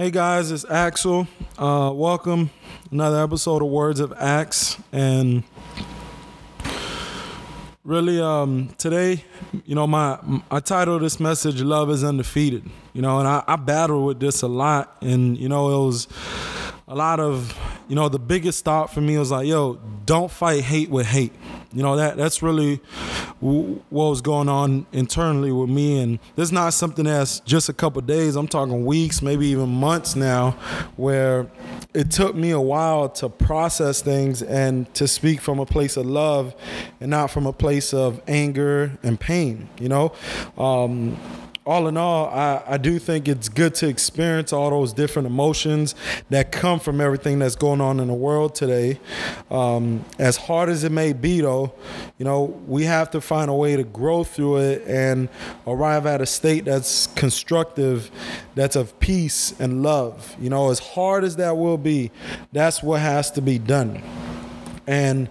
Hey guys, it's Axel. Uh, welcome another episode of Words of Axe, and really, um, today, you know, my I titled this message "Love is Undefeated." You know, and I, I battled with this a lot, and you know, it was a lot of, you know, the biggest thought for me was like, "Yo, don't fight hate with hate." You know that that's really what was going on internally with me, and this is not something that's just a couple days. I'm talking weeks, maybe even months now, where it took me a while to process things and to speak from a place of love, and not from a place of anger and pain. You know. Um, all in all, I, I do think it's good to experience all those different emotions that come from everything that's going on in the world today. Um, as hard as it may be, though, you know, we have to find a way to grow through it and arrive at a state that's constructive, that's of peace and love. You know, as hard as that will be, that's what has to be done. And,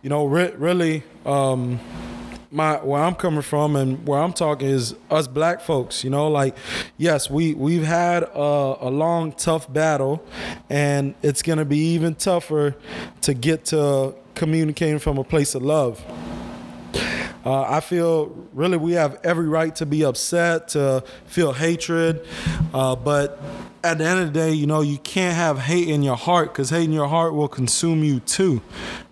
you know, re- really, um, my where I'm coming from and where I'm talking is us black folks. You know, like yes, we we've had a, a long tough battle, and it's gonna be even tougher to get to communicating from a place of love. Uh, I feel really we have every right to be upset, to feel hatred, uh, but at the end of the day, you know, you can't have hate in your heart because hate in your heart will consume you too,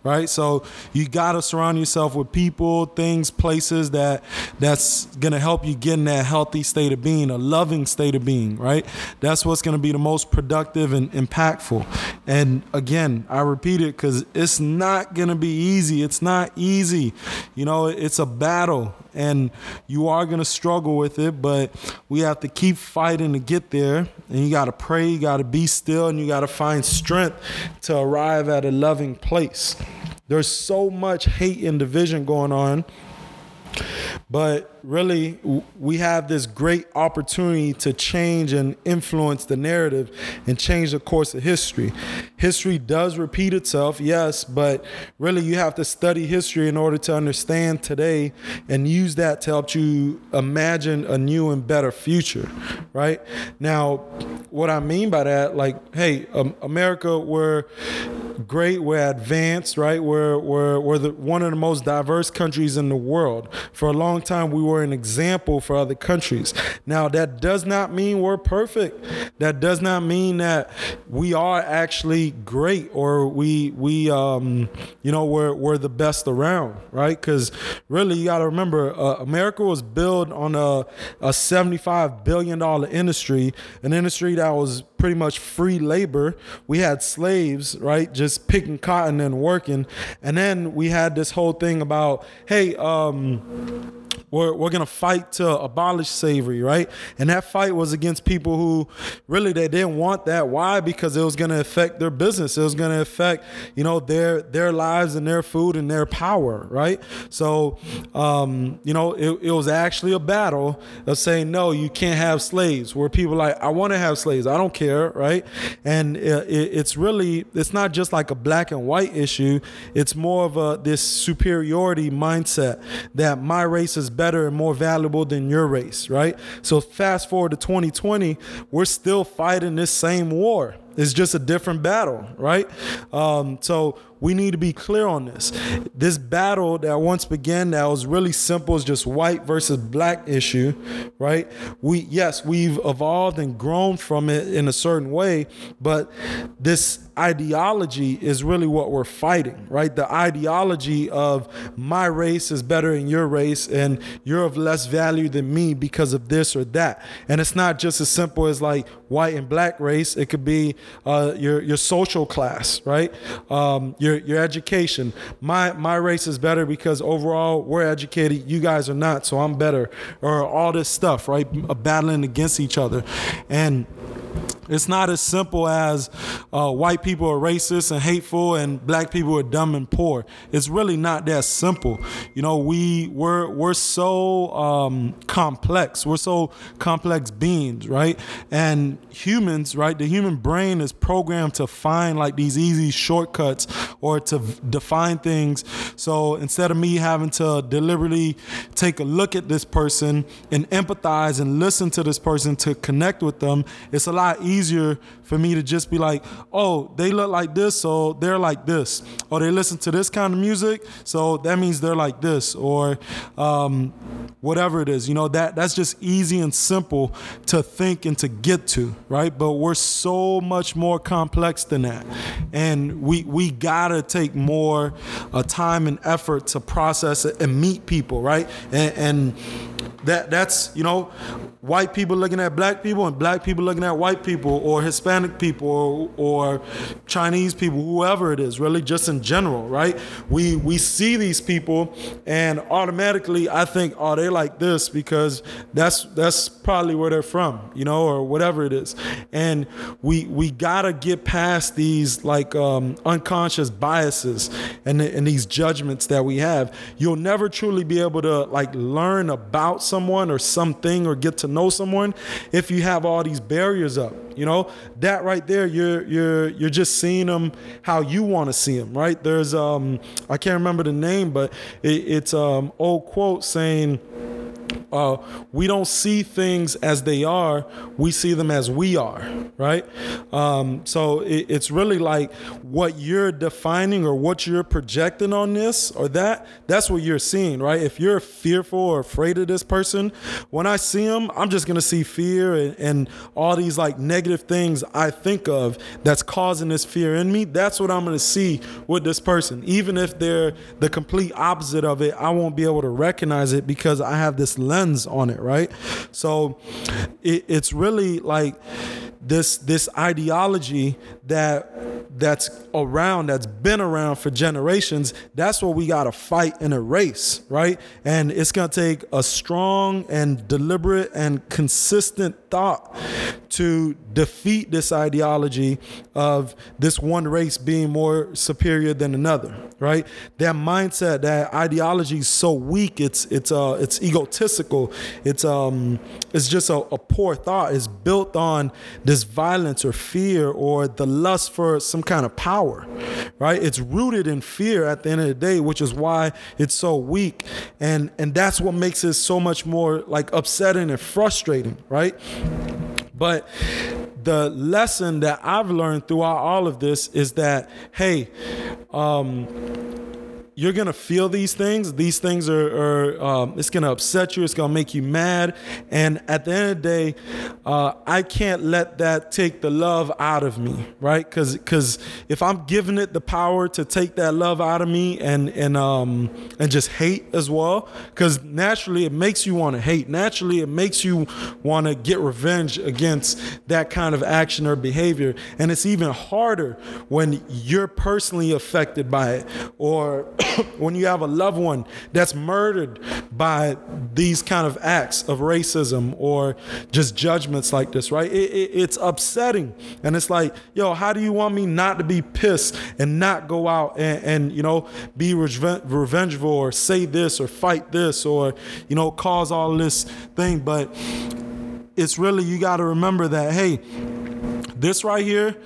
right? So you got to surround yourself with people, things, places that that's gonna help you get in that healthy state of being, a loving state of being, right? That's what's gonna be the most productive and impactful. And again, I repeat it because it's not gonna be easy. It's not easy. You know, it's a battle and you are going to struggle with it, but we have to keep fighting to get there. And you got to pray, you got to be still, and you got to find strength to arrive at a loving place. There's so much hate and division going on but really, we have this great opportunity to change and influence the narrative and change the course of history. History does repeat itself, yes, but really, you have to study history in order to understand today and use that to help you imagine a new and better future, right? Now, what I mean by that, like, hey, um, America, we're great, we're advanced, right? We're, we're, we're the, one of the most diverse countries in the world. For a long time, we were an example for other countries. Now, that does not mean we're perfect. That does not mean that we are actually great or we, we um, you know, we're, we're the best around, right? Because really, you got to remember, uh, America was built on a, a $75 billion industry, an industry that was pretty much free labor. We had slaves, right, just picking cotton and working. And then we had this whole thing about, hey, um, we're, we're to fight to abolish slavery, right? And that fight was against people who really they didn't want that. Why? Because it was to affect their business. It was to affect, you know, their their lives and their food and their power, right? So, um, you know, it, it was actually a battle of saying, no, you can't have slaves. Where people like, I want to have slaves. I don't care, right? And it, it, it's really, it's not just like a black and white issue. It's more of a this superiority mindset that my race is better and more valuable than your race, right? So fast forward to 2020, we're still fighting this same war. It's just a different battle, right? Um, so we need to be clear on this. This battle that once began that was really simple is just white versus black issue, right? We yes, we've evolved and grown from it in a certain way, but this ideology is really what we're fighting, right? The ideology of my race is better than your race and you're of less value than me because of this or that. And it's not just as simple as like white and black race. It could be uh, your your social class, right? Um, your your education. My my race is better because overall we're educated. You guys are not, so I'm better. Or all this stuff, right? Battling against each other, and it's not as simple as uh, white people are racist and hateful and black people are dumb and poor. It's really not that simple. You know, we we're we're so um, complex. We're so complex beings, right? And humans, right? The human brain is programmed to find like these easy shortcuts or to define things. So instead of me having to deliberately take a look at this person and empathize and listen to this person to connect with them, it's a lot easier easier for me to just be like, oh, they look like this, so they're like this. Or they listen to this kind of music, so that means they're like this. Or um, whatever it is. You know, that that's just easy and simple to think and to get to, right? But we're so much more complex than that. And we we gotta take more uh, time and effort to process it and meet people, right? and, and that that's you know white people looking at black people and black people looking at white people or hispanic people or, or chinese people whoever it is really just in general right? We we see these people and automatically i think oh they like this because that's that's probably where they're from you know or whatever it is. And we we gotta get past these like um, unconscious biases and, and these judgments that we have you'll never truly be able to like learn about someone or something or get to know someone if you have all these barriers up. You know that right there, you're you're you're just seeing them how you want to see them, right? There's um I can't remember the name, but it, it's um old quote saying uh, we don't see things as they are, we see them as we are, right? Um, so it, it's really like what you're defining or what you're projecting on this or that, that's what you're seeing, right? If you're fearful or afraid of this person, when I see them, I'm just gonna see fear and, and all these like negative things I think of that's causing this fear in me. That's what I'm gonna see with this person. Even if they're the complete opposite of it, I won't be able to recognize it because I have this lens on it, right? So it, it's really like this this ideology that that's around that's been around for generations that's what we got to fight and erase right and it's going to take a strong and deliberate and consistent thought to defeat this ideology of this one race being more superior than another right that mindset that ideology is so weak it's it's uh it's egotistical it's um it's just a, a poor thought it's built on this violence or fear or the lust for some kind of power, right? It's rooted in fear at the end of the day, which is why it's so weak. And and that's what makes it so much more like upsetting and frustrating, right? But the lesson that I've learned throughout all of this is that, hey, um, you're gonna feel these things. These things are, are um, it's gonna upset you. It's gonna make you mad. And at the end of the day, uh, I can't let that take the love out of me, right? Because because if I'm giving it the power to take that love out of me and and um and just hate as well, because naturally it makes you want to hate. Naturally it makes you want to get revenge against that kind of action or behavior. And it's even harder when you're personally affected by it or when you have a loved one that's murdered by these kind of acts of racism or just judgments like this, right? It, it, it's upsetting. And it's like, yo, how do you want me not to be pissed and not go out and, and you know, be revengeful or say this or fight this or, you know, cause all this thing? But it's really, you got to remember that, hey, this right here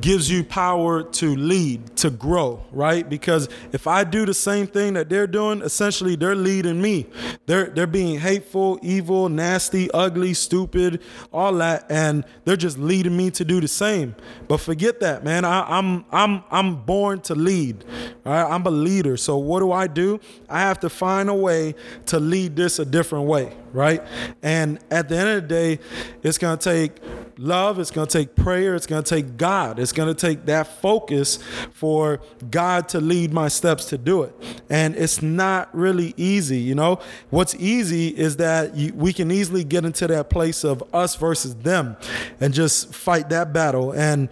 gives you power to lead, to grow, right? Because if I do the same thing that they're doing, essentially they're leading me. They're they're being hateful, evil, nasty, ugly, stupid, all that, and they're just leading me to do the same. But forget that, man. I, am I'm, I'm I'm born to lead. Right? I'm a leader. So what do I do? I have to find a way to lead this a different way, right? And at the end of the day, it's gonna take love, it's going to take prayer, it's going to take God. It's going to take that focus for God to lead my steps to do it. And it's not really easy, you know? What's easy is that you, we can easily get into that place of us versus them and just fight that battle. And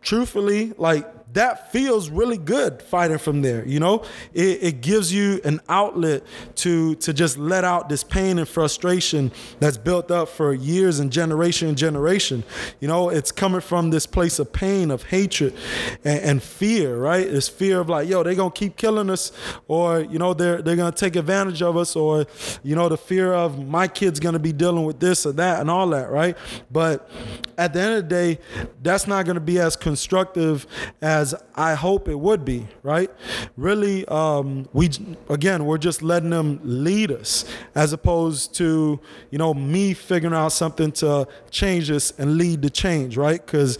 truthfully, like that feels really good fighting from there. You know, it, it gives you an outlet to to just let out this pain and frustration that's built up for years and generation and generation. You know, it's coming from this place of pain, of hatred, and, and fear. Right? It's fear of like, yo, they're gonna keep killing us, or you know, they're they're gonna take advantage of us, or you know, the fear of my kid's gonna be dealing with this or that and all that. Right? But at the end of the day, that's not gonna be as constructive as as I hope it would be, right? Really, um, we again, we're just letting them lead us as opposed to, you know, me figuring out something to change this and lead the change, right? Because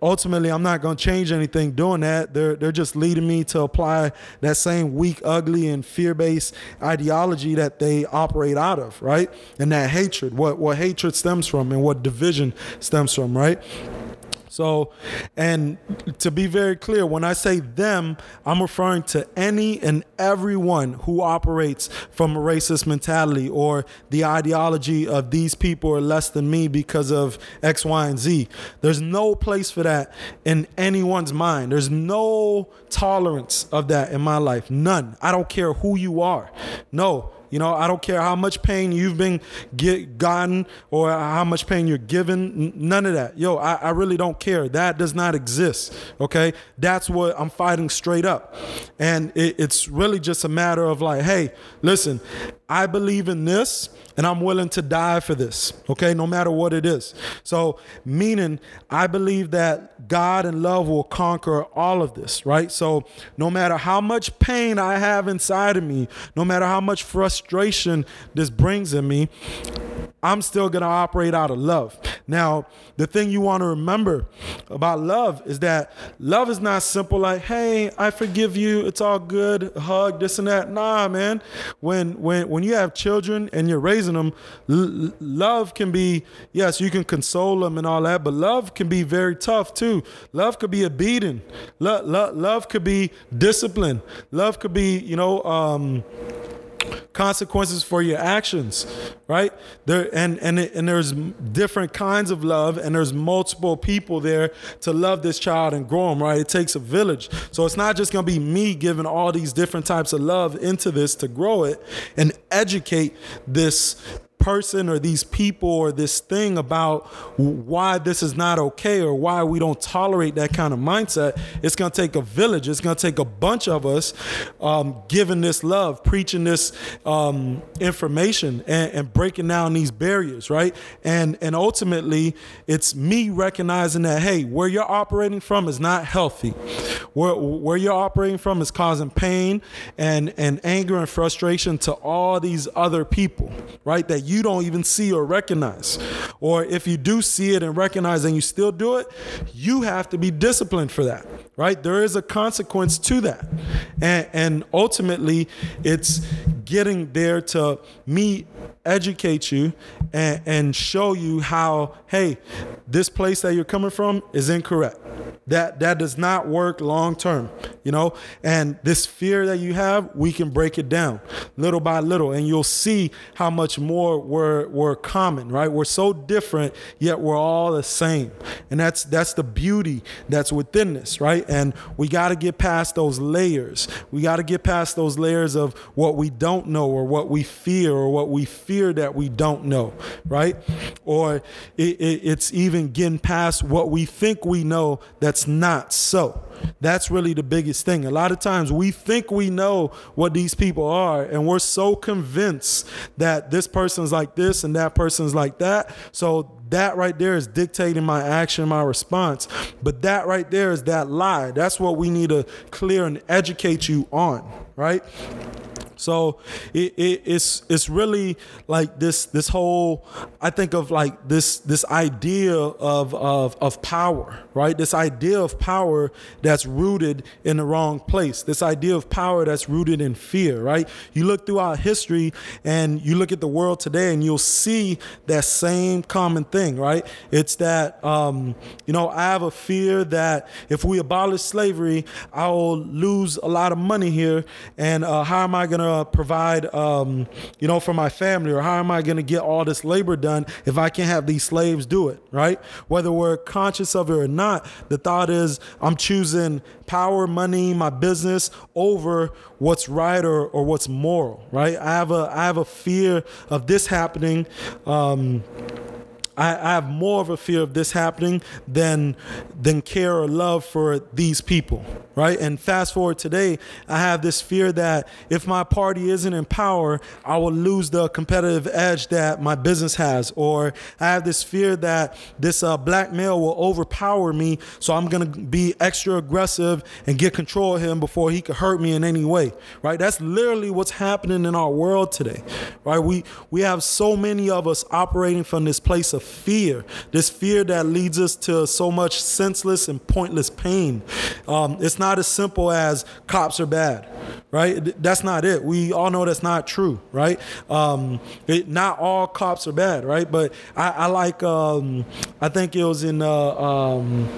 ultimately, I'm not going to change anything doing that. They're they're just leading me to apply that same weak, ugly, and fear-based ideology that they operate out of, right? And that hatred, what what hatred stems from, and what division stems from, right? So, and to be very clear, when I say them, I'm referring to any and everyone who operates from a racist mentality or the ideology of these people are less than me because of X, Y, and Z. There's no place for that in anyone's mind. There's no tolerance of that in my life. None. I don't care who you are. No. You know, I don't care how much pain you've been get, gotten or how much pain you're given. None of that. Yo, I, I really don't care. That does not exist. Okay. That's what I'm fighting straight up. And it, it's really just a matter of like, hey, listen, I believe in this and I'm willing to die for this, okay, no matter what it is. So, meaning, I believe that God and love will conquer all of this, right? So, no matter how much pain I have inside of me, no matter how much frustration this brings in me, I'm still going to operate out of love. Now, the thing you want to remember about love is that love is not simple like, "Hey, I forgive you. It's all good. Hug this and that." Nah, man. When when when you have children and you're raising them, l- love can be yes, you can console them and all that, but love can be very tough too. Love could be a beating. Lo- lo- love could be discipline. Love could be, you know, um, consequences for your actions right? There and and and there's different kinds of love and there's multiple people there to love this child and grow them right? It takes a village. So it's not just to be me giving all these different types of love into this to grow it and educate this person or these people or this thing about why this is not okay or why we don't tolerate that kind of mindset. It's going to take a village. It's going to take a bunch of us um, giving this love, preaching this um, information, and, and breaking down these barriers, right? And and ultimately, it's me recognizing that hey, where you're operating from is not healthy. Where where you're operating from is causing pain and and anger and frustration to all these other people, right? That you don't even see or recognize. Or if you do see it and recognize and you still do it, you have to be disciplined for that, right? There is a consequence to that. And, and ultimately, it's getting there to me educate you and, and show you how, hey, this place that you're coming from is incorrect. That that does not work long term, you know. And this fear that you have, we can break it down little by little, and you'll see how much more we're we're common, right? We're so different, yet we're all the same, and that's that's the beauty that's within this, right? And we got to get past those layers. We got to get past those layers of what we don't know or what we fear or what we fear that we don't know, right? Or it, it, it's even getting past what we think we know that's not so. That's really the biggest thing. A lot of times we think we know what these people are, and we're so convinced that this person's like this and that person's like that. So that right there is dictating my action, my response. But that right there is that lie. That's what we need to clear and educate you on, right? So it, it, it's it's really like this this whole I think of like this this idea of, of of power, right? This idea of power that's rooted in the wrong place. This idea of power that's rooted in fear, right? You look throughout history and you look at the world today and you'll see that same common thing, right? It's that um, you know I have a fear that if we abolish slavery, I will lose a lot of money here, and uh, how am I gonna uh, provide, um, you know, for my family, or how am I going to get all this labor done if I can't have these slaves do it, right? Whether we're conscious of it or not, the thought is I'm choosing power, money, my business over what's right or, or what's moral, right? I have a I have a fear of this happening. Um, I, I have more of a fear of this happening than than care or love for these people, right? And fast forward today, I have this fear that if my party isn't in power, I will lose the competitive edge that my business has, or I have this fear that this uh, black male will overpower me, so I'm gonna be extra aggressive and get control of him before he could hurt me in any way, right? That's literally what's happening in our world today, right? We we have so many of us operating from this place of fear, this fear that leads us to so much senseless and pointless pain. Um, it's not as simple as cops are bad, right? That's not it. We all know that's not true, right? Um, it, not all cops are bad, right? But I, I like, um, I think it was in, uh, um,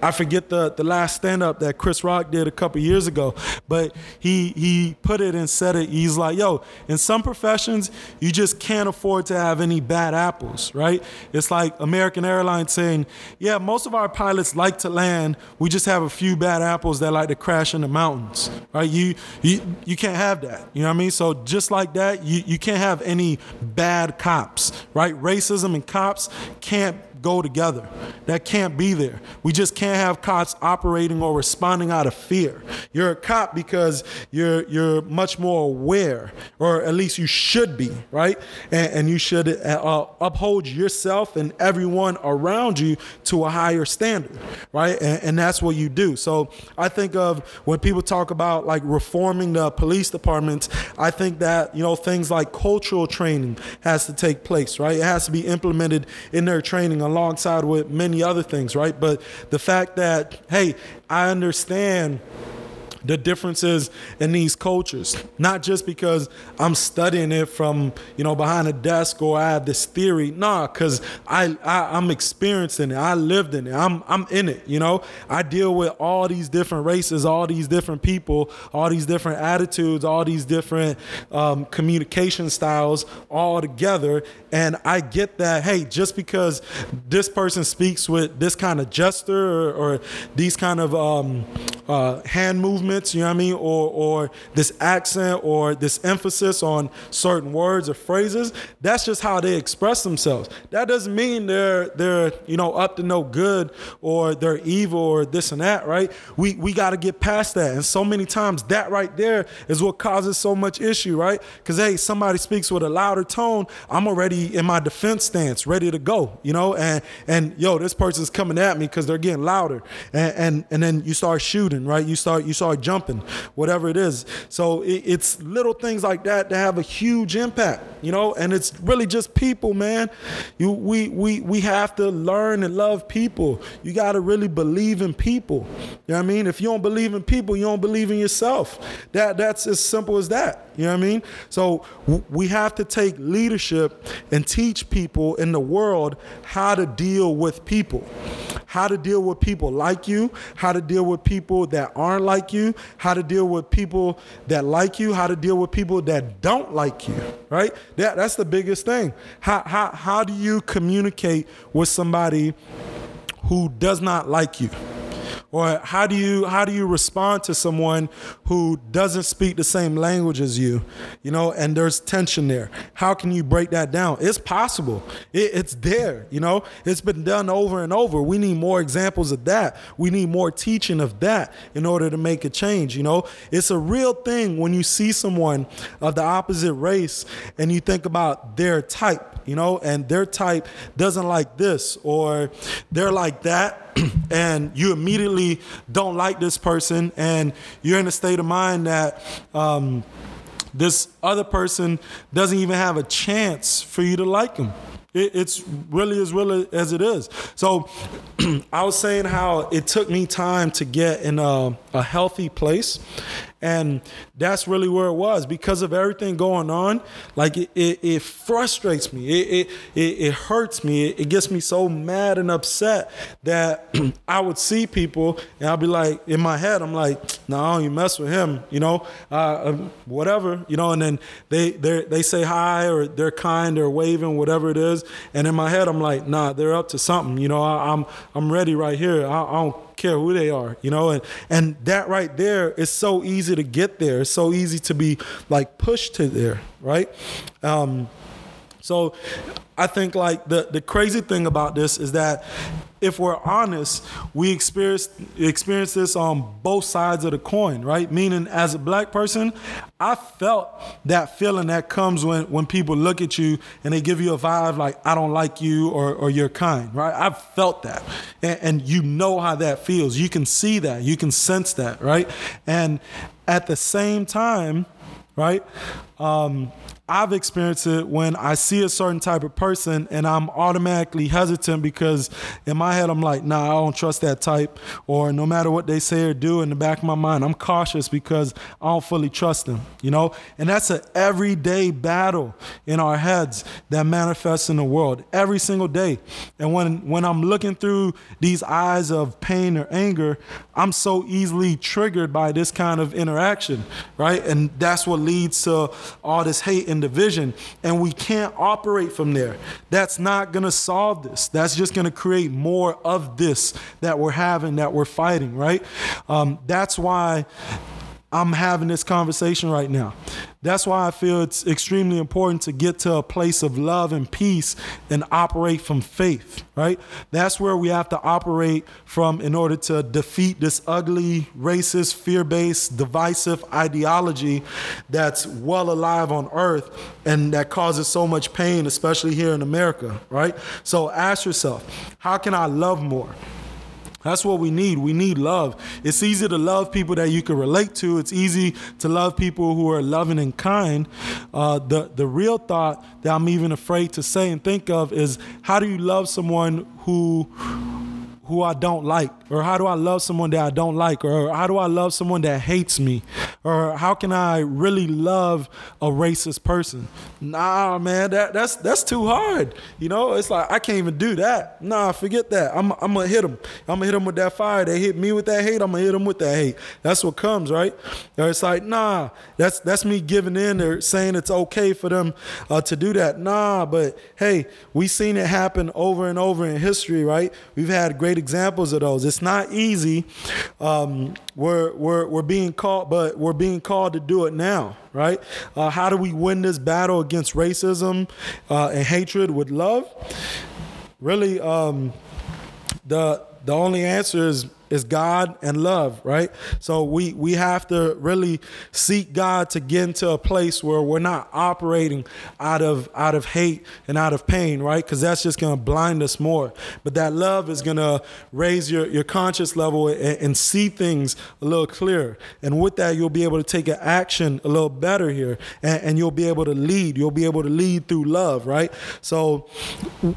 I forget the the last stand up that Chris Rock did a couple years ago, but he he put it and said it. He's like, yo, in some professions, you just can't afford to have any bad apples, right? It's like American Airlines saying, yeah, most of our pilots like to land. We just have a few bad apples that like to crash in the mountains, right? You you you can't have that. You know what I mean? So just like that, you you can't have any bad cops, right? Racism and cops can't go together. That can't be there. We just can't have cops operating or responding out of fear. You're a cop because you're you're much more aware, or at least you should be, right? And, and you should uh, uphold yourself and everyone around you to a higher standard, right? And, and that's what you do. So I think of when people talk about like reforming the police departments, I think that you know things like cultural training has to take place, right? It has to be implemented in their training alongside with many other things, right? But the fact that, hey, I understand the differences in these cultures. Not just because I'm studying it from, you know, behind a desk or I have this theory. Nah, because I, I I'm experiencing it. I lived in it. I'm I'm in it, you know. I deal with all these different races, all these different people, all these different attitudes, all these different um, communication styles all together. And I get that, hey, just because this person speaks with this kind of gesture or, or these kind of um, uh, hand movements you know what I mean, or or this accent or this emphasis on certain words or phrases. That's just how they express themselves. That doesn't mean they're they're you know up to no good or they're evil or this and that, right? We we got to get past that. And so many times that right there is what causes so much issue, right? Because hey, somebody speaks with a louder tone, I'm already in my defense stance, ready to go, you know, and and yo, this person's coming at me because they're getting louder, and, and and then you start shooting, right? You start you start jumping, whatever it is. So it, it's little things like that that have a huge impact, you know. And it's really just people, man. You we we we have to learn and love people. You got to really believe in people. You know what I mean? If you don't believe in people, you don't believe in yourself. That that's as simple as that. You know what I mean? So we have to take leadership and teach people in the world how to deal with people, how to deal with people like you, how to deal with people that aren't like you, how to deal with people that like you, how to deal with people that don't like you, right? That, that's the biggest thing. How, how, how do you communicate with somebody who does not like you? Or how do you how do you respond to someone who doesn't speak the same language as you you know and there's tension there? How can you break that down? It's possible. It, it's there you know? It's been done over and over. We need more examples of that. We need more teaching of that in order to make a change you know? It's a real thing when you see someone of the opposite race and you think about their type you know, and their type doesn't like this or they're like that, and you immediately don't like this person, and you're in a state of mind that. Um, this other person doesn't even have a chance for you to like him. It, it's really as real as it is. So I was saying how it took me time to get in a, a healthy place. And that's really where it was because of everything going on. Like it, it, it frustrates me. It, it, it, hurts me. It, gets me so mad and upset that I would see people and I'll be like, in my head, I'm like, no, nah, you mess with him, you know, uh, um, whatever, you know, and then they, they say hi or they're kind or waving, whatever it is. And in my head, I'm like, nah, they're up to something, you know, I, am I'm, I'm ready right here. I, I don't care who they are, you know, and and that right there is so easy to get there. It's so easy to be like pushed to there, right? Um, so I think like the the crazy thing about this is that if we're honest, we experience experience this on both sides of the coin, right? Meaning, as a black person, I felt that feeling that comes when when people look at you and they give you a vibe like I don't like you or or you're kind, right? I've felt that, and, and you know how that feels. You can see that, you can sense that, right? And at the same time, right? Um, I've experienced it when I see a certain type of person and I'm automatically hesitant because in my head I'm like, nah, I don't trust that type. Or no matter what they say or do in the back of my mind, I'm cautious because I don't fully trust them, you know? And that's an everyday battle in our heads that manifests in the world every single day. And when, when I'm looking through these eyes of pain or anger, I'm so easily triggered by this kind of interaction, right? And that's what leads to all this hate and division. And we can't operate from there. That's not gonna solve this. That's just gonna create more of this that we're having, that we're fighting, right? Um, that's why I'm having this conversation right now. That's why I feel it's extremely important to get to a place of love and peace and operate from faith, right? That's where we have to operate from in order to defeat this ugly, racist, fear based, divisive ideology that's well alive on earth and that causes so much pain, especially here in America, right? So ask yourself, how can I love more? That's what we need. We need love. It's easy to love people that you can relate to. It's easy to love people who are loving and kind. Uh, the the real thought that I'm even afraid to say and think of is how do you love someone who who I don't like? Or how do I love someone that I don't like? Or how do I love someone that hates me? Or how can I really love a racist person? Nah, man, that, that's that's too hard. You know, it's like I can't even do that. Nah, forget that. I'm, I'm gonna hit them. I'm gonna hit them with that fire. They hit me with that hate. I'm gonna hit them with that hate. That's what comes, right? Or it's like, nah, that's that's me giving in or saying it's okay for them uh, to do that. Nah, but hey, we've seen it happen over and over in history, right? We've had great examples of those. It's not easy. Um, we're, we're, we're being called, but we're being called to do it now, right? Uh, how do we win this battle against racism uh, and hatred with love? Really, um, the the only answer is is God and love, right? So we we have to really seek God to get into a place where we're not operating out of out of hate and out of pain, right? Because that's just gonna blind us more. But that love is gonna raise your your conscious level and, and see things a little clearer. And with that, you'll be able to take an action a little better here, and, and you'll be able to lead. You'll be able to lead through love, right? So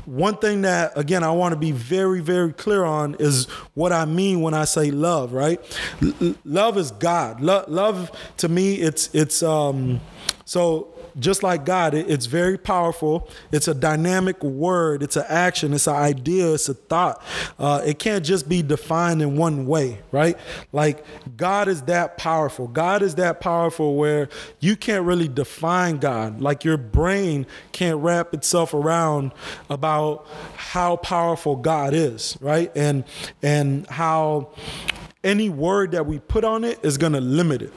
one thing that again I want to be very very clear on is what I mean when I say love, right? L- love is God. Lo- love to me, it's it's um. So just like God, it, it's very powerful. It's a dynamic word. It's an action. It's an idea. It's a thought. Uh, it can't just be defined in one way, right? Like God is that powerful. God is that powerful where you can't really define God. Like your brain can't wrap itself around about how powerful God is, right? And and how any word that we put on it is going to limit it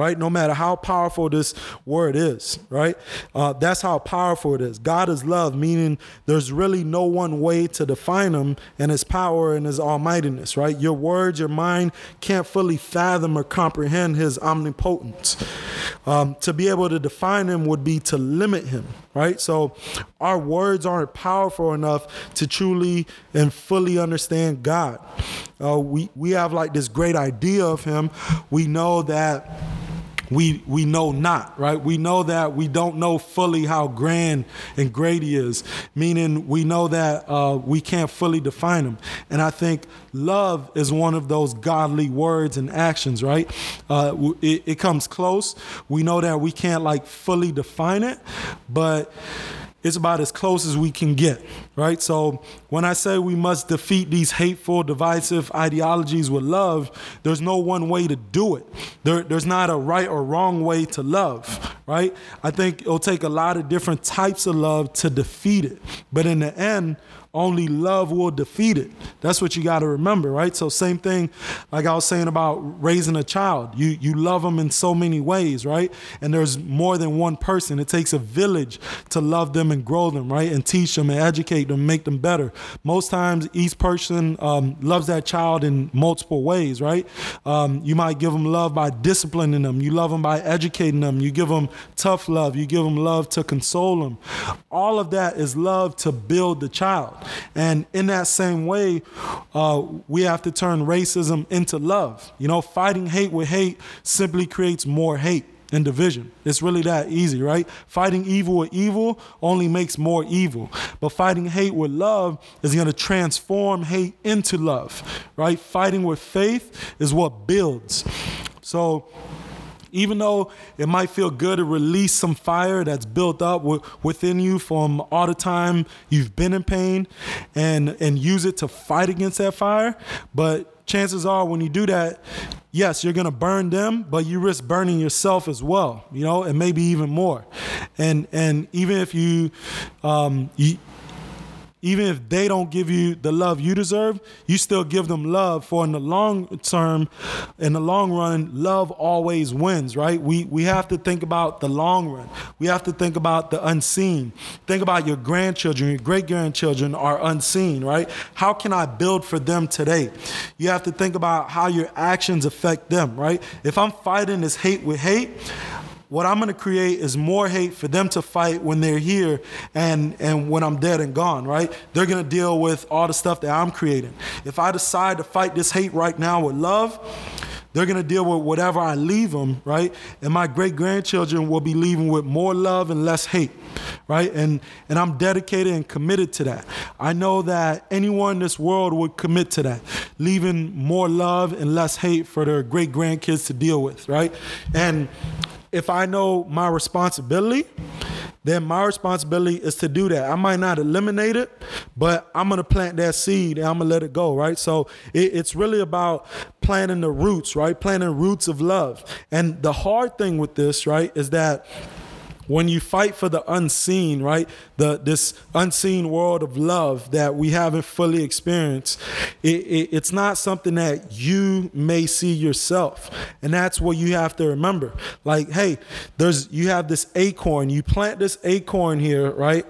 right? No matter how powerful this word is, right? Uh, that's how powerful it is. God is love, meaning there's really no one way to define him and his power and his almightiness, right? Your words, your mind can't fully fathom or comprehend his omnipotence. Um, to be able to define him would be to limit him, right? So our words aren't powerful enough to truly and fully understand God. Uh, we, we have like this great idea of him. We know that we we know not, right? We know that we don't know fully how grand and great he is, meaning we know that uh, we can't fully define him. And I think love is one of those godly words and actions, right? Uh, it, it comes close. We know that we can't like fully define it, but it's about as close as we can get, right? So when I say we must defeat these hateful, divisive ideologies with love, there's no one way to do it. There, there's not a right or wrong way to love, right? I think it'll take a lot of different types of love to defeat it. But in the end, only love will defeat it. That's what you got to remember, right? So same thing like I was saying about raising a child. You you love them in so many ways, right? And there's more than one person. It takes a village to love them and grow them, right? And teach them and educate them, make them better. Most times each person um, loves that child in multiple ways, right? Um, you might give them love by disciplining them. You love them by educating them. You give them tough love. You give them love to console them. All of that is love to build the child. And in that same way, uh, we have to turn racism into love. You know, fighting hate with hate simply creates more hate and division. It's really that easy, right? Fighting evil with evil only makes more evil. But fighting hate with love is going to transform hate into love, right? Fighting with faith is what builds. So, even though it might feel good to release some fire that's built up within you from all the time you've been in pain and and use it to fight against that fire. But chances are when you do that yes you're to burn them but you risk burning yourself as well you know and maybe even more. And and even if you um you even if they don't give you the love you deserve, you still give them love. For in the long term, in the long run, love always wins, right? We we have to think about the long run. We have to think about the unseen. Think about your grandchildren, your great grandchildren are unseen, right? How can I build for them today? You have to think about how your actions affect them, right? If I'm fighting this hate with hate, what I'm going to create is more hate for them to fight when they're here and, and when I'm dead and gone, right? They're going to deal with all the stuff that I'm creating. If I decide to fight this hate right now with love, they're going to deal with whatever I leave them, right? And my great grandchildren will be leaving with more love and less hate, right? And and I'm dedicated and committed to that. I know that anyone in this world would commit to that, leaving more love and less hate for their great grandkids to deal with, right? And if I know my responsibility, then my responsibility is to do that. I might not eliminate it, but I'm gonna plant that seed and I'm gonna let it go, right? So it, it's really about planting the roots, right? Planting roots of love. And the hard thing with this, right, is that when you fight for the unseen, right? The this unseen world of love that we haven't fully experienced, it, it, it's not something that you may see yourself, and that's what you have to remember. Like, hey, there's you have this acorn. You plant this acorn here, right?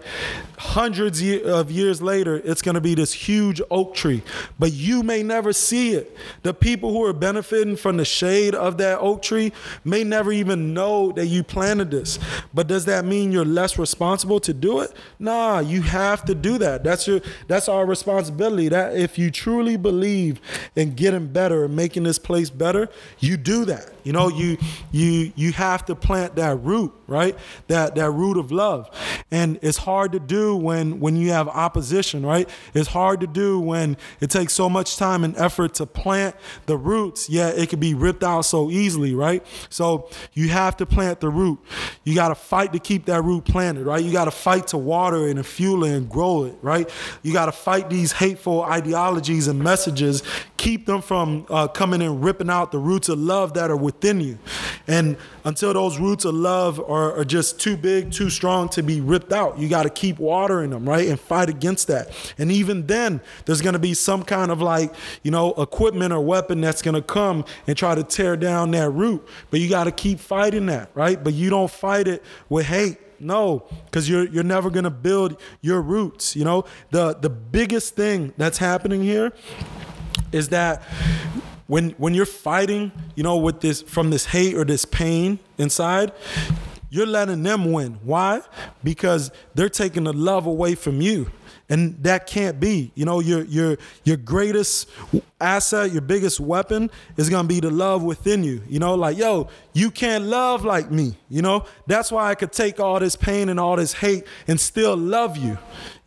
Hundreds of years later, it's going to be this huge oak tree, but you may never see it. The people who are benefiting from the shade of that oak tree may never even know that you planted this, but does that mean you're less responsible to do it? Nah, you have to do that. That's your that's our responsibility. That if you truly believe in getting better and making this place better, you do that. You know, you you you have to plant that root, right? That that root of love. And it's hard to do when when you have opposition, right? It's hard to do when it takes so much time and effort to plant the roots, yet it can be ripped out so easily, right? So you have to plant the root. You got to fight to keep that root planted, right? You got to fight to water and fuel and grow it, right? You got to fight these hateful ideologies and messages, keep them from uh, coming and ripping out the roots of love that are within you. And until those roots of love are, are just too big, too strong to be ripped out, you got to keep watering them, right? And fight against that. And even then, there's going to be some kind of like, you know, equipment or weapon that's going to come and try to tear down that root. But you got to keep fighting that, right? But you don't fight it with hate. No, because you're you're never gonna build your roots. You know, the the biggest thing that's happening here is that when when you're fighting, you know, with this from this hate or this pain inside, you're letting them win. Why? Because they're taking the love away from you. And that can't be. You know, your your your greatest asset, your biggest weapon is gonna be the love within you. You know, like, yo, you can't love like me. You know, that's why I could take all this pain and all this hate and still love you.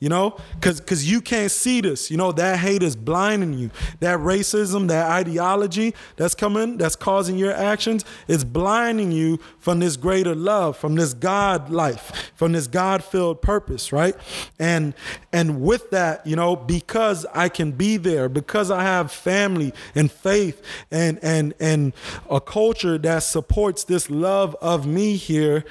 You know, cause cause you can't see this. You know, that hate is blinding you. That racism, that ideology that's coming, that's causing your actions, is blinding you from this greater love, from this God life, from this God-filled purpose, right? And and with that, you know, because I can be there, because I have family and faith and and and a culture that supports this love of me here,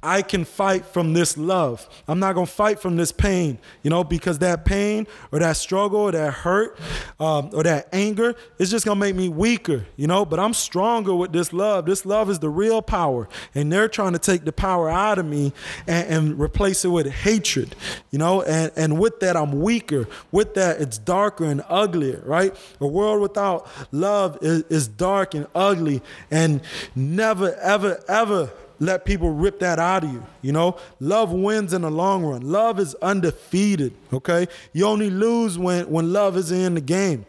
I can fight from this love. I'm not gonna fight from this pain. You know, because that pain or that struggle or that hurt um, or that anger is just gonna make me weaker, you know. But I'm stronger with this love. This love is the real power, and they're trying to take the power out of me and, and replace it with hatred, you know. And and with that, I'm weaker. With that, it's darker and uglier, right? A world without love is, is dark and ugly, and never, ever, ever let people rip that out of you. You know, love wins in the long run. Love is undefeated. Okay, you only lose when when love is in the game.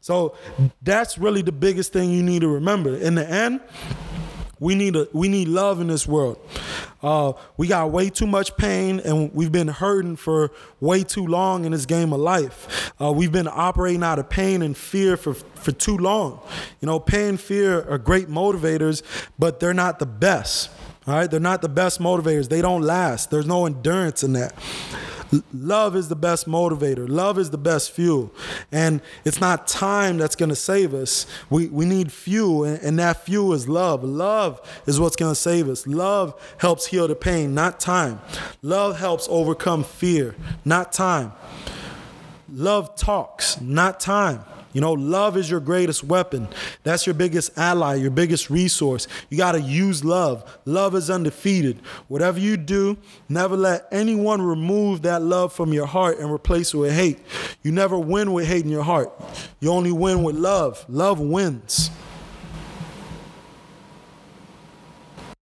So that's really the biggest thing you need to remember. In the end, we need a we need love in this world. Uh, we got way too much pain, and we've been hurting for way too long in this game of life. Uh, we've been operating out of pain and fear for for too long. You know, pain, fear are great motivators, but they're not the best. All right, they're not the best motivators. They don't last. There's no endurance in that. Love is the best motivator. Love is the best fuel. And it's not time that's going to save us. We, we need fuel, and, and that fuel is love. Love is what's going to save us. Love helps heal the pain, not time. Love helps overcome fear, not time. Love talks, not time. You know, love is your greatest weapon. That's your biggest ally, your biggest resource. You got to use love. Love is undefeated. Whatever you do, never let anyone remove that love from your heart and replace it with hate. You never win with hate in your heart. You only win with love. Love wins.